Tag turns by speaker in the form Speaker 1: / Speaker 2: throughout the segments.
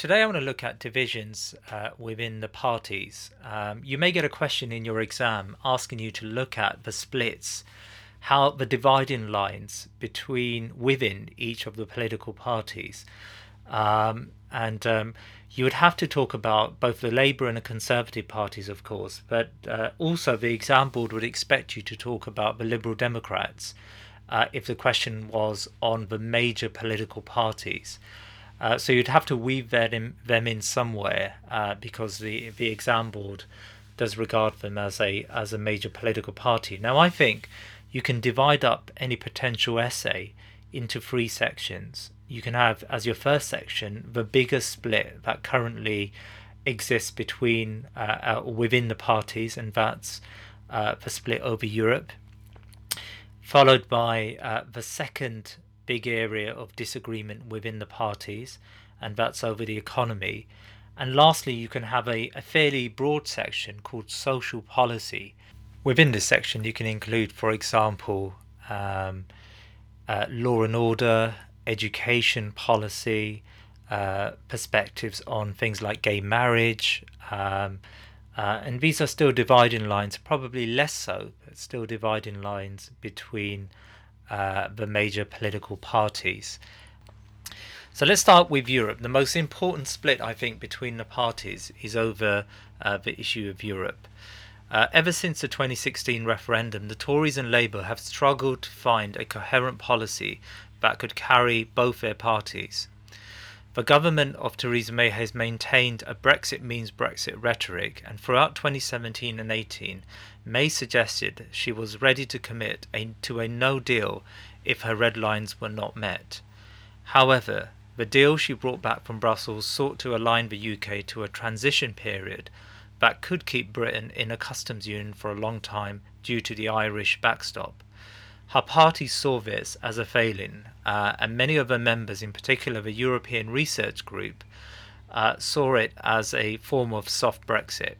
Speaker 1: Today, I want to look at divisions uh, within the parties. Um, you may get a question in your exam asking you to look at the splits, how the dividing lines between within each of the political parties. Um, and um, you would have to talk about both the Labour and the Conservative parties, of course, but uh, also the exam board would expect you to talk about the Liberal Democrats uh, if the question was on the major political parties. Uh, so you'd have to weave that in, them in somewhere uh, because the the exam board does regard them as a as a major political party. Now I think you can divide up any potential essay into three sections. You can have as your first section the biggest split that currently exists between uh, uh within the parties, and that's uh, the split over Europe. Followed by uh, the second big area of disagreement within the parties, and that's over the economy. And lastly, you can have a, a fairly broad section called social policy. Within this section, you can include, for example, um, uh, law and order, education policy, uh, perspectives on things like gay marriage. Um, uh, and these are still dividing lines, probably less so, but still dividing lines between uh, the major political parties. So let's start with Europe. The most important split, I think, between the parties is over uh, the issue of Europe. Uh, ever since the 2016 referendum, the Tories and Labour have struggled to find a coherent policy that could carry both their parties. The government of Theresa May has maintained a Brexit means Brexit rhetoric, and throughout 2017 and 18, May suggested she was ready to commit a, to a no deal if her red lines were not met. However, the deal she brought back from Brussels sought to align the UK to a transition period that could keep Britain in a customs union for a long time due to the Irish backstop. Her party saw this as a failing, uh, and many of her members, in particular the European Research Group, uh, saw it as a form of soft Brexit.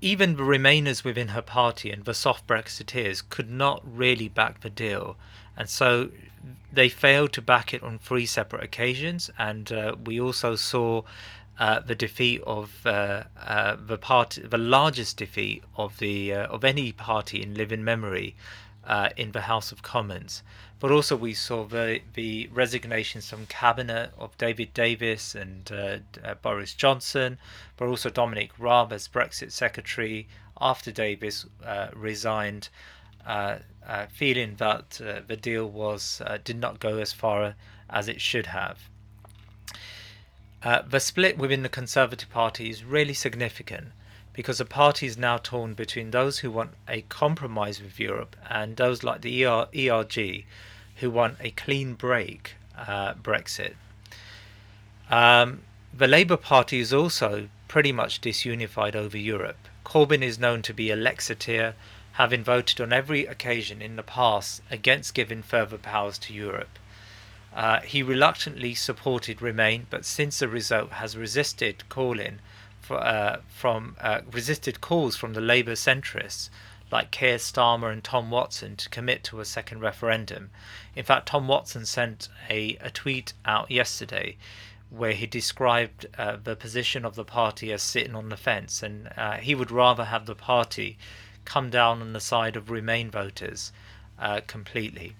Speaker 1: Even the Remainers within her party and the soft Brexiteers could not really back the deal, and so they failed to back it on three separate occasions. And uh, we also saw uh, the defeat of uh, uh, the party, the largest defeat of the uh, of any party in living memory uh, in the House of Commons. But also we saw the the resignations from cabinet of David Davis and Boris Johnson, but also Dominic Raab as Brexit secretary after Davis resigned. feeling that the deal was did not go as far as it should have. Uh, the split within the Conservative Party is really significant because the party is now torn between those who want a compromise with Europe and those like the ER, ERG who want a clean break uh, Brexit. Um, the Labour Party is also pretty much disunified over Europe. Corbyn is known to be a Lexiteer, having voted on every occasion in the past against giving further powers to Europe. Uh, he reluctantly supported Remain, but since the result has resisted calling for, uh, from uh, resisted calls from the Labour centrists like Keir Starmer and Tom Watson to commit to a second referendum. In fact, Tom Watson sent a, a tweet out yesterday where he described uh, the position of the party as sitting on the fence, and uh, he would rather have the party come down on the side of Remain voters uh, completely.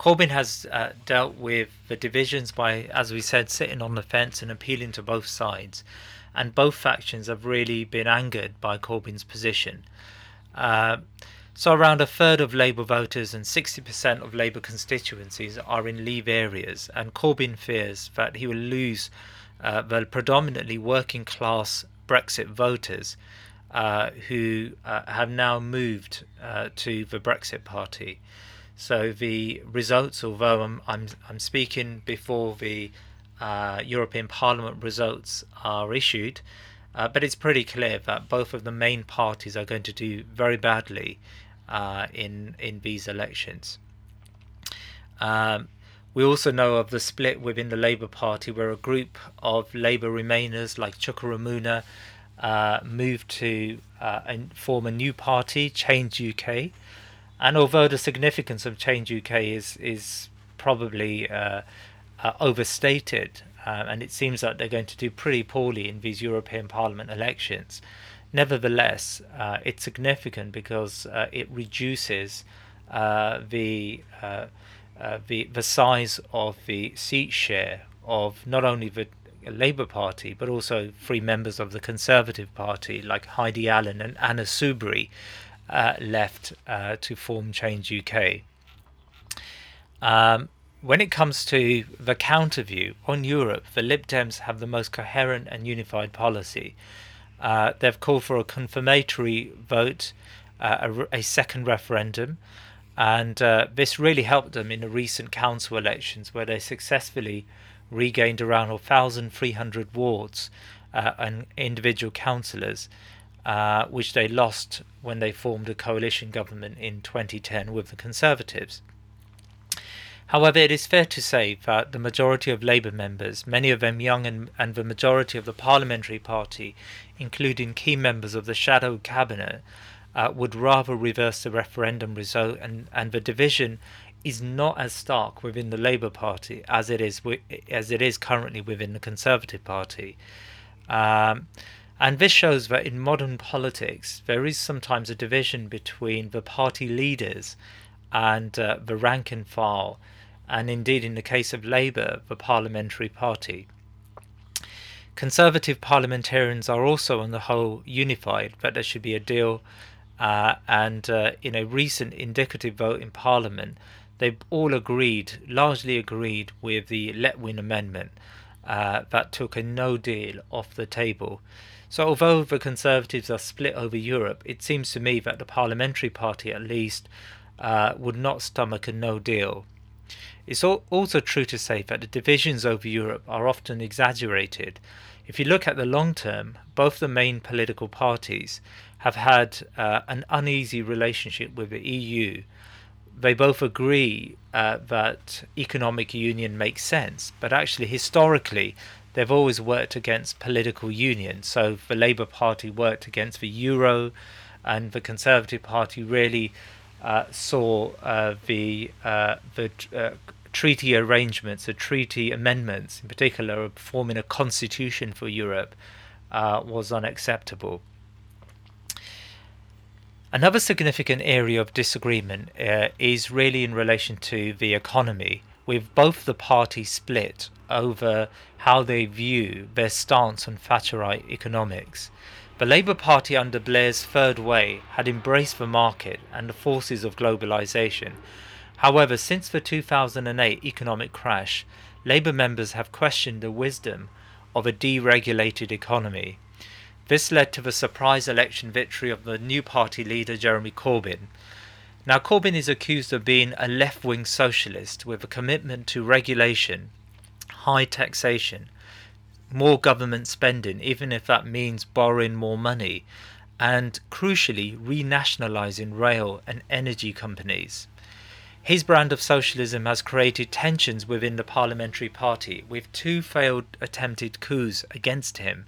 Speaker 1: Corbyn has uh, dealt with the divisions by, as we said, sitting on the fence and appealing to both sides. And both factions have really been angered by Corbyn's position. Uh, so, around a third of Labour voters and 60% of Labour constituencies are in Leave areas, and Corbyn fears that he will lose uh, the predominantly working class Brexit voters uh, who uh, have now moved uh, to the Brexit Party. So the results, although I'm I'm, I'm speaking before the uh, European Parliament results are issued, uh, but it's pretty clear that both of the main parties are going to do very badly uh, in in these elections. Um, we also know of the split within the Labour Party, where a group of Labour Remainers like Chuka uh, moved to uh, form a new party, Change UK. And although the significance of Change UK is is probably uh, uh, overstated, uh, and it seems like they're going to do pretty poorly in these European Parliament elections. Nevertheless, uh, it's significant because uh, it reduces uh, the, the the size of the seat share of not only the Labour Party but also three members of the Conservative Party like Heidi Allen and Anna Soubry left to form Change UK. Um, when it comes to the counter view on Europe, the Lib Dems have the most coherent and unified policy. Uh, they've called for a confirmatory vote, uh, a, a, second referendum, and uh, this really helped them in the recent council elections where they successfully regained around 1,300 wards uh, and individual councillors, uh, which they lost when they formed a coalition government in 2010 with the Conservatives. However, it is fair to say that the majority of Labour members, many of them young and, and the majority of the Parliamentary Party, including key members of the shadow cabinet, uh, would rather reverse the referendum result, and, and the division is not as stark within the Labour Party as it is as it is currently within the Conservative Party. Um, and this shows that in modern politics, there is sometimes a division between the party leaders and uh, the rank and file and indeed in the case of Labour, the parliamentary party. Conservative parliamentarians are also on the whole unified that there should be a deal, uh, and uh, in a recent indicative vote in Parliament, they all agreed, largely agreed, with the Letwin Amendment uh, that took a no deal off the table. So, although the Conservatives are split over Europe, it seems to me that the Parliamentary Party, at least, uh, would not stomach a no deal. It's also true to say that the divisions over Europe are often exaggerated. If you look at the long term, both the main political parties have had uh, an uneasy relationship with the EU. They both agree uh, that economic union makes sense, but actually, historically, they've always worked against political union. So the Labour Party worked against the euro, and the Conservative Party really uh, saw uh, the uh, the uh, treaty arrangements, the treaty amendments, in particular, forming a constitution for Europe, uh, was unacceptable. Another significant area of disagreement uh, is really in relation to the economy, with both the parties split over how they view their stance on Thatcherite economics. The Labour Party under Blair's Third Way had embraced the market and the forces of globalisation, However, since the 2008 economic crash, Labour members have questioned the wisdom of a deregulated economy. This led to the surprise election victory of the new party leader Jeremy Corbyn. Now, Corbyn is accused of being a left wing socialist with a commitment to regulation, high taxation, more government spending, even if that means borrowing more money, and crucially, renationalising rail and energy companies. His brand of socialism has created tensions within the parliamentary party, with two failed attempted coups against him.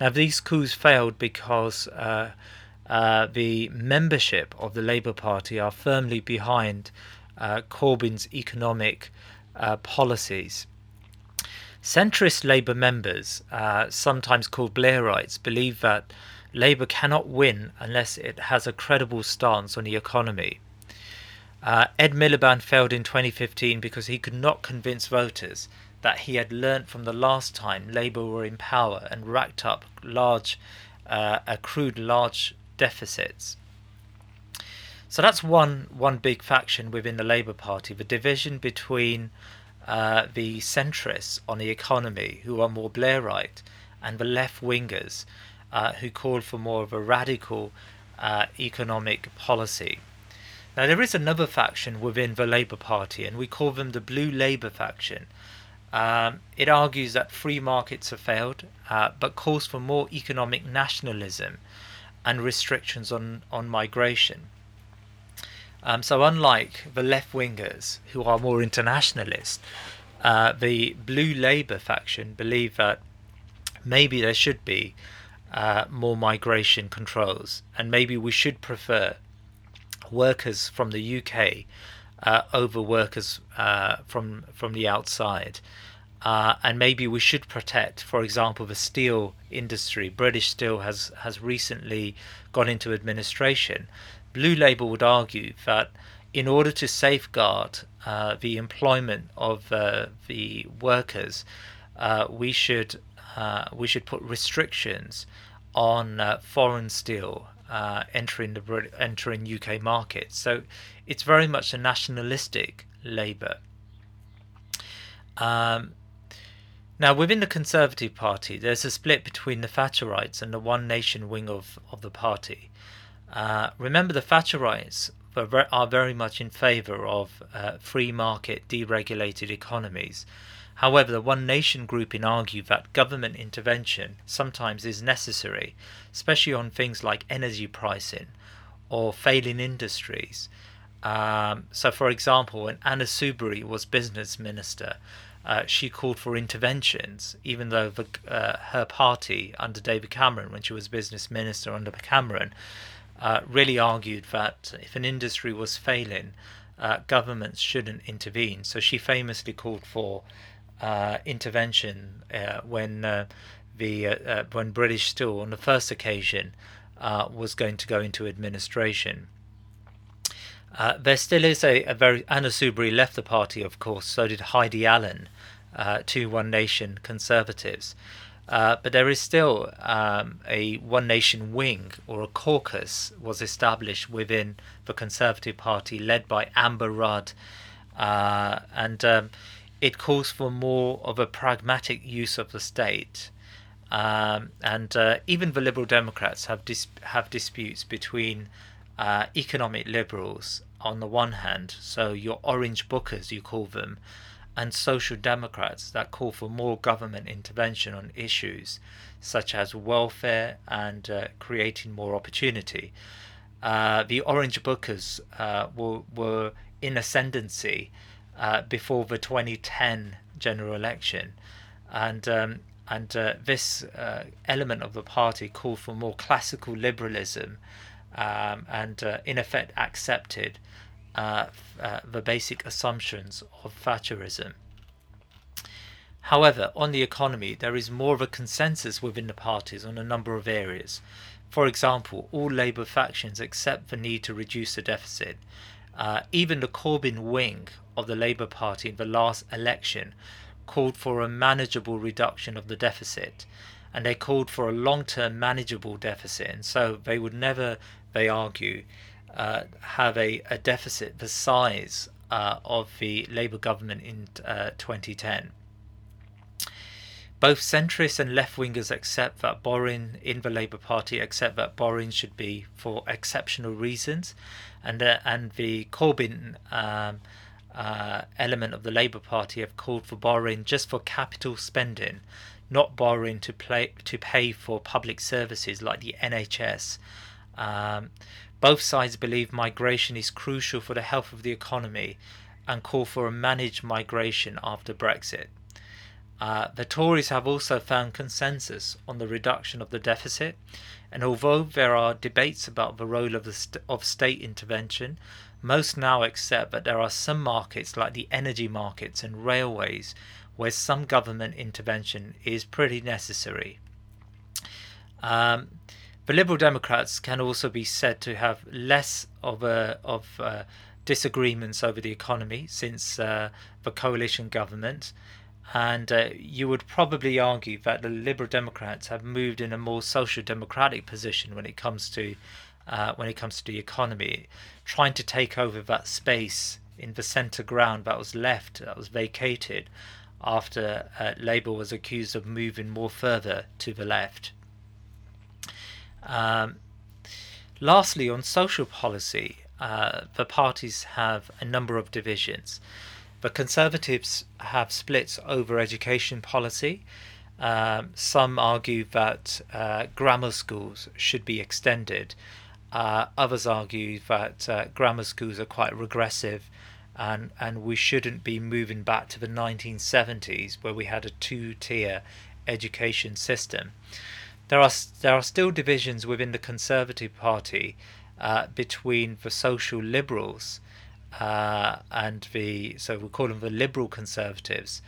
Speaker 1: Now, these coups failed because uh, uh, the membership of the Labour Party are firmly behind uh, Corbyn's economic uh, policies. Centrist Labour members, uh, sometimes called Blairites, believe that Labour cannot win unless it has a credible stance on the economy. Uh, Ed Miliband failed in 2015 because he could not convince voters that he had learnt from the last time Labour were in power and racked up large, uh, accrued large deficits. So that's one one big faction within the Labour Party: the division between uh, the centrists on the economy, who are more Blairite, and the left wingers, uh, who call for more of a radical uh, economic policy. Now, there is another faction within the Labour Party, and we call them the Blue Labour faction. Um, it argues that free markets have failed, uh, but calls for more economic nationalism and restrictions on, on migration. Um, so, unlike the left wingers, who are more internationalist, uh, the Blue Labour faction believe that maybe there should be uh, more migration controls, and maybe we should prefer workers from the UK uh, over workers uh, from from the outside. Uh, and maybe we should protect, for example, the steel industry. British Steel has, has recently gone into administration. Blue Labour would argue that in order to safeguard uh, the employment of uh, the workers, uh, we should uh, we should put restrictions on uh, foreign steel entering the entering UK markets. So it's very much a nationalistic Labour. Um, now, within the Conservative Party, there's a split between the Thatcherites and the One Nation wing of, of the party. Uh, remember, the Thatcherites are very much in favour of uh, free market, deregulated economies. However, the One Nation grouping argue that government intervention sometimes is necessary, especially on things like energy pricing or failing industries. Um, so, for example, when Anna Soubry was business minister, uh, she called for interventions, even though the, uh, her party under David Cameron, when she was business minister under Cameron, uh, really argued that if an industry was failing, uh, governments shouldn't intervene. So she famously called for uh, intervention when the when British Steel, on the first occasion, was going to go into administration. Uh, there still is a, a, very Anna Soubry left the party, of course. So did Heidi Allen, uh, two One Nation conservatives. Uh, but there is still um, a One Nation wing or a caucus was established within the Conservative Party, led by Amber Rudd, uh, and um, it calls for more of a pragmatic use of the state. Um, and uh, even the Liberal Democrats have dis- have disputes between uh, economic liberals on the one hand, so your orange bookers you call them, and social democrats that call for more government intervention on issues such as welfare and uh, creating more opportunity. Uh, the Orange Bookers uh, were, were in ascendancy uh, before the 2010 general election, and um, and uh, this uh, element of the party called for more classical liberalism, um, and in effect accepted uh, uh, the basic assumptions of Thatcherism. However, on the economy, there is more of a consensus within the parties on a number of areas. For example, all Labour factions accept the need to reduce the deficit. Uh, even the Corbyn wing of the Labour Party in the last election called for a manageable reduction of the deficit, and they called for a long term manageable deficit, and so they would never, they argue, uh, have a, a deficit the size uh, of the Labour government in uh, 2010. Both centrists and left wingers accept that borrowing in the Labour Party accept that borrowing should be for exceptional reasons, and uh, and the Corbyn um, uh, element of the Labour Party have called for borrowing just for capital spending, not borrowing to play to pay for public services like the NHS. Um, both sides believe migration is crucial for the health of the economy and call for a managed migration after Brexit. Uh, the Tories have also found consensus on the reduction of the deficit, and although there are debates about the role of, the st- of state intervention, most now accept that there are some markets, like the energy markets and railways, where some government intervention is pretty necessary. Um, the Liberal Democrats can also be said to have less of a of uh, disagreements over the economy since uh, the coalition government, and uh, you would probably argue that the Liberal Democrats have moved in a more social democratic position when it comes to uh, when it comes to the economy, trying to take over that space in the centre ground that was left, that was vacated after uh, Labour was accused of moving more further to the left. Um, lastly, on social policy, uh, the parties have a number of divisions. The Conservatives have splits over education policy. Um, some argue that uh, grammar schools should be extended. Uh, others argue that uh, grammar schools are quite regressive and, and we shouldn't be moving back to the 1970s where we had a two tier education system. There are there are still divisions within the Conservative Party uh, between the social liberals uh, and the so we call them the liberal conservatives,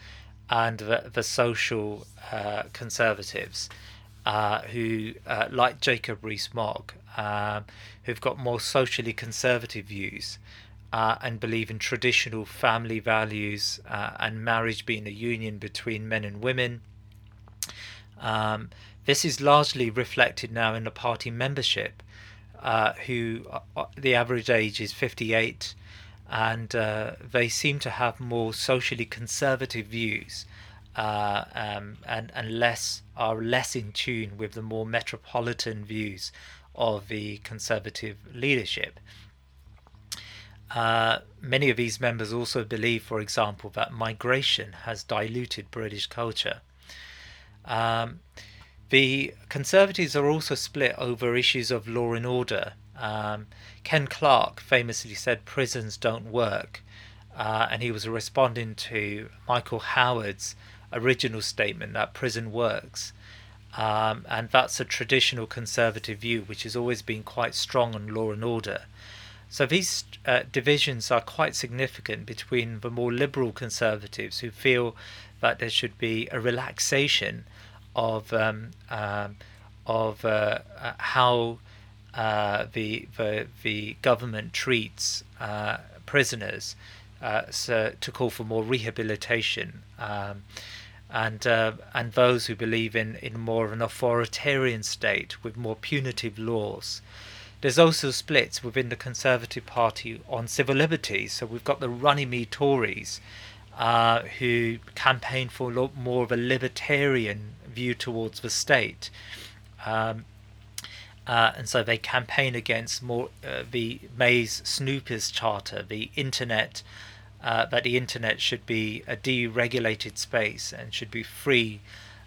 Speaker 1: and the, the social uh, conservatives, uh, who, uh, like Jacob Rees-Mogg, um, who've got more socially conservative views uh, and believe in traditional family values and marriage being a union between men and women. Um, this is largely reflected now in the party membership, uh, who uh, the average age is 58, and uh, they seem to have more socially conservative views. Uh, um, and and less are less in tune with the more metropolitan views of the conservative leadership. Uh, many of these members also believe, for example, that migration has diluted British culture. Um, the Conservatives are also split over issues of law and order. Um, Ken Clarke famously said prisons don't work, uh, and he was responding to Michael Howard's original statement that prison works. Um, and that's a traditional conservative view, which has always been quite strong on law and order. So these uh, divisions are quite significant between the more liberal conservatives who feel that there should be a relaxation of um, uh, of uh, uh how uh, the, the the government treats uh, prisoners, so to call for more rehabilitation. Um, and uh, and those who believe in, in more of an authoritarian state with more punitive laws. There's also splits within the Conservative Party on civil liberties. So we've got the Runnymede Tories, uh, who campaign for more of a libertarian view towards the state. Um, uh, and so they campaign against more uh, the May's Snoopers Charter, the internet uh, that the internet should be a deregulated space and should be free.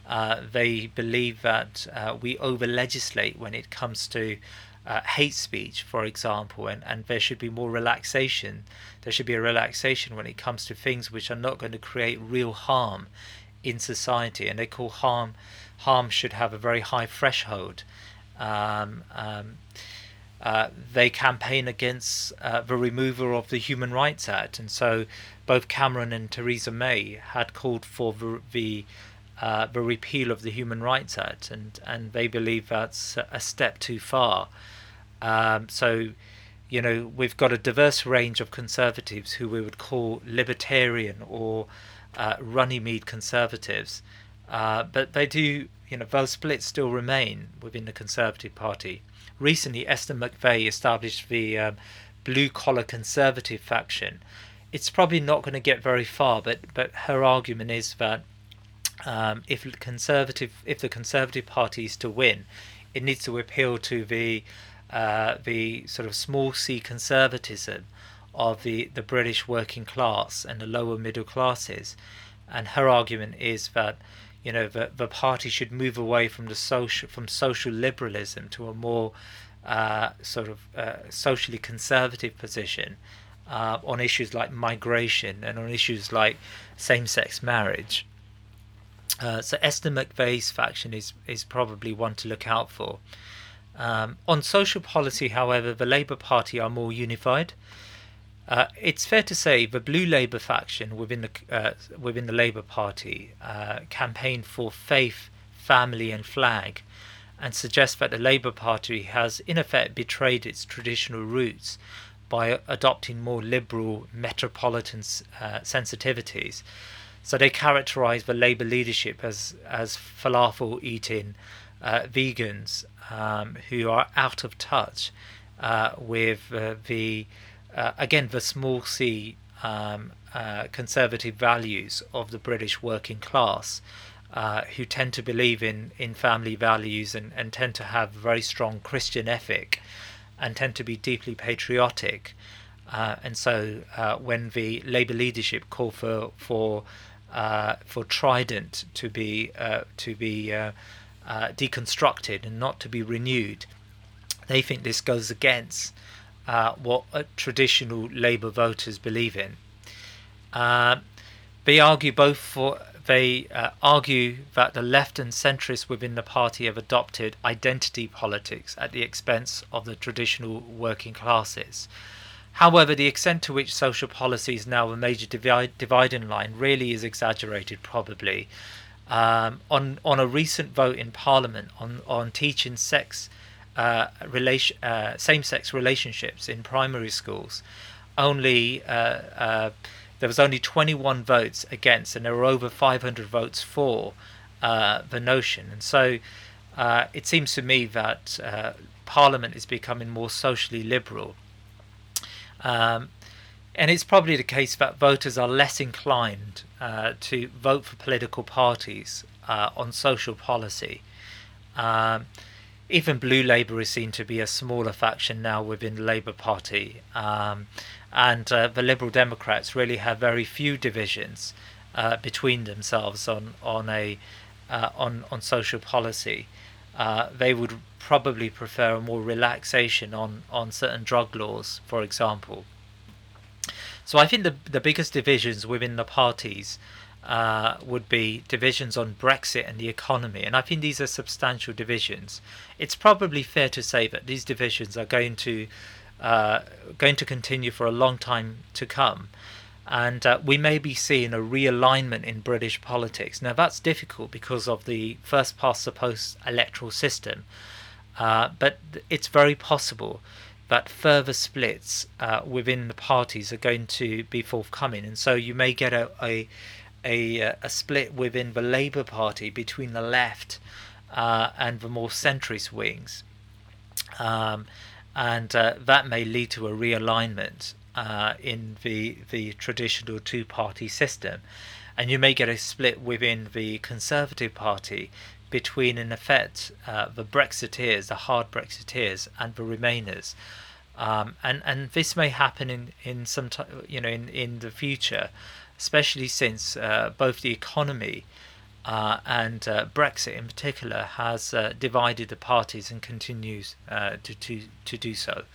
Speaker 1: Uh, they believe that uh, we over legislate when it comes to uh, hate speech, for example, and, and there should be more relaxation. There should be a relaxation when it comes to things which are not going to create real harm in society. And they call harm harm should have a very high threshold. Um, um, uh, they campaign against uh, the removal of the Human Rights Act, and so both Cameron and Theresa May had called for the the, uh, the repeal of the Human Rights Act, and and they believe that's a step too far. Um, so, you know, we've got a diverse range of conservatives who we would call libertarian or uh, Runnymede conservatives, uh, but they do, you know, those splits still remain within the Conservative Party recently Esther McVey established the um, blue collar conservative faction. It's probably not going to get very far, but but her argument is that um, if conservative if the Conservative Party is to win, it needs to appeal to the uh, the sort of small c conservatism of the, the British working class and the lower middle classes. And her argument is that you know the the party should move away from the social from social liberalism to a more uh, sort of uh, socially conservative position uh, on issues like migration and on issues like same-sex marriage. Uh, so Esther McVey's faction is is probably one to look out for. Um, on social policy, however, the Labour Party are more unified. Uh, it's fair to say the Blue Labour faction within the uh, within the Labour Party uh, campaigned for faith, family, and flag, and suggest that the Labour Party has in effect betrayed its traditional roots by adopting more liberal metropolitan uh, sensitivities. So they characterise the Labour leadership as as falafel eating uh, vegans um, who are out of touch uh, with the uh, again, the small c um, uh, conservative values of the British working class, uh, who tend to believe in, in family values and, and tend to have very strong Christian ethic and tend to be deeply patriotic. Uh, and so, uh, when the Labour leadership call for for uh, for Trident to be to be deconstructed and not to be renewed, they think this goes against uh, what uh, traditional Labour voters believe in. Uh, they argue both for they uh, argue that the left and centrists within the party have adopted identity politics at the expense of the traditional working classes. However, the extent to which social policy is now a major divide, dividing line really is exaggerated, probably. Um, on on a recent vote in Parliament on on teaching sex uh, relation uh, same sex relationships in primary schools, only uh, uh there was only 21 votes against, and there were over 500 votes for uh, the notion. And so, uh, it seems to me that Parliament is becoming more socially liberal um, and it's probably the case that voters are less inclined uh, to vote for political parties uh, on social policy. Um, even Blue Labour is seen to be a smaller faction now within the Labour Party, um, and uh, the Liberal Democrats really have very few divisions uh, between themselves on on a uh, on on social policy. Uh, they would probably prefer a more relaxation on, on certain drug laws, for example. So I think the the biggest divisions within the parties uh, would be divisions on Brexit and the economy, and I think these are substantial divisions. It's probably fair to say that these divisions are going to uh, going to continue for a long time to come and uh, we may be seeing a realignment in British politics. Now, that's difficult because of the first past the post electoral system, uh, but it's very possible that further splits uh, within the parties are going to be forthcoming, and so you may get a, a a, a split within the Labour Party between the left uh, and the more centrist wings. Um, and uh, that may lead to a realignment uh, in the the traditional two party system, and you may get a split within the Conservative Party between, in effect, uh, the Brexiteers, the hard Brexiteers, and the Remainers. Um, and and this may happen in in some t- you know in in the future, especially since uh, both the economy. Uh, and uh, Brexit in particular has uh, divided the parties and continues uh, to, to, to do so.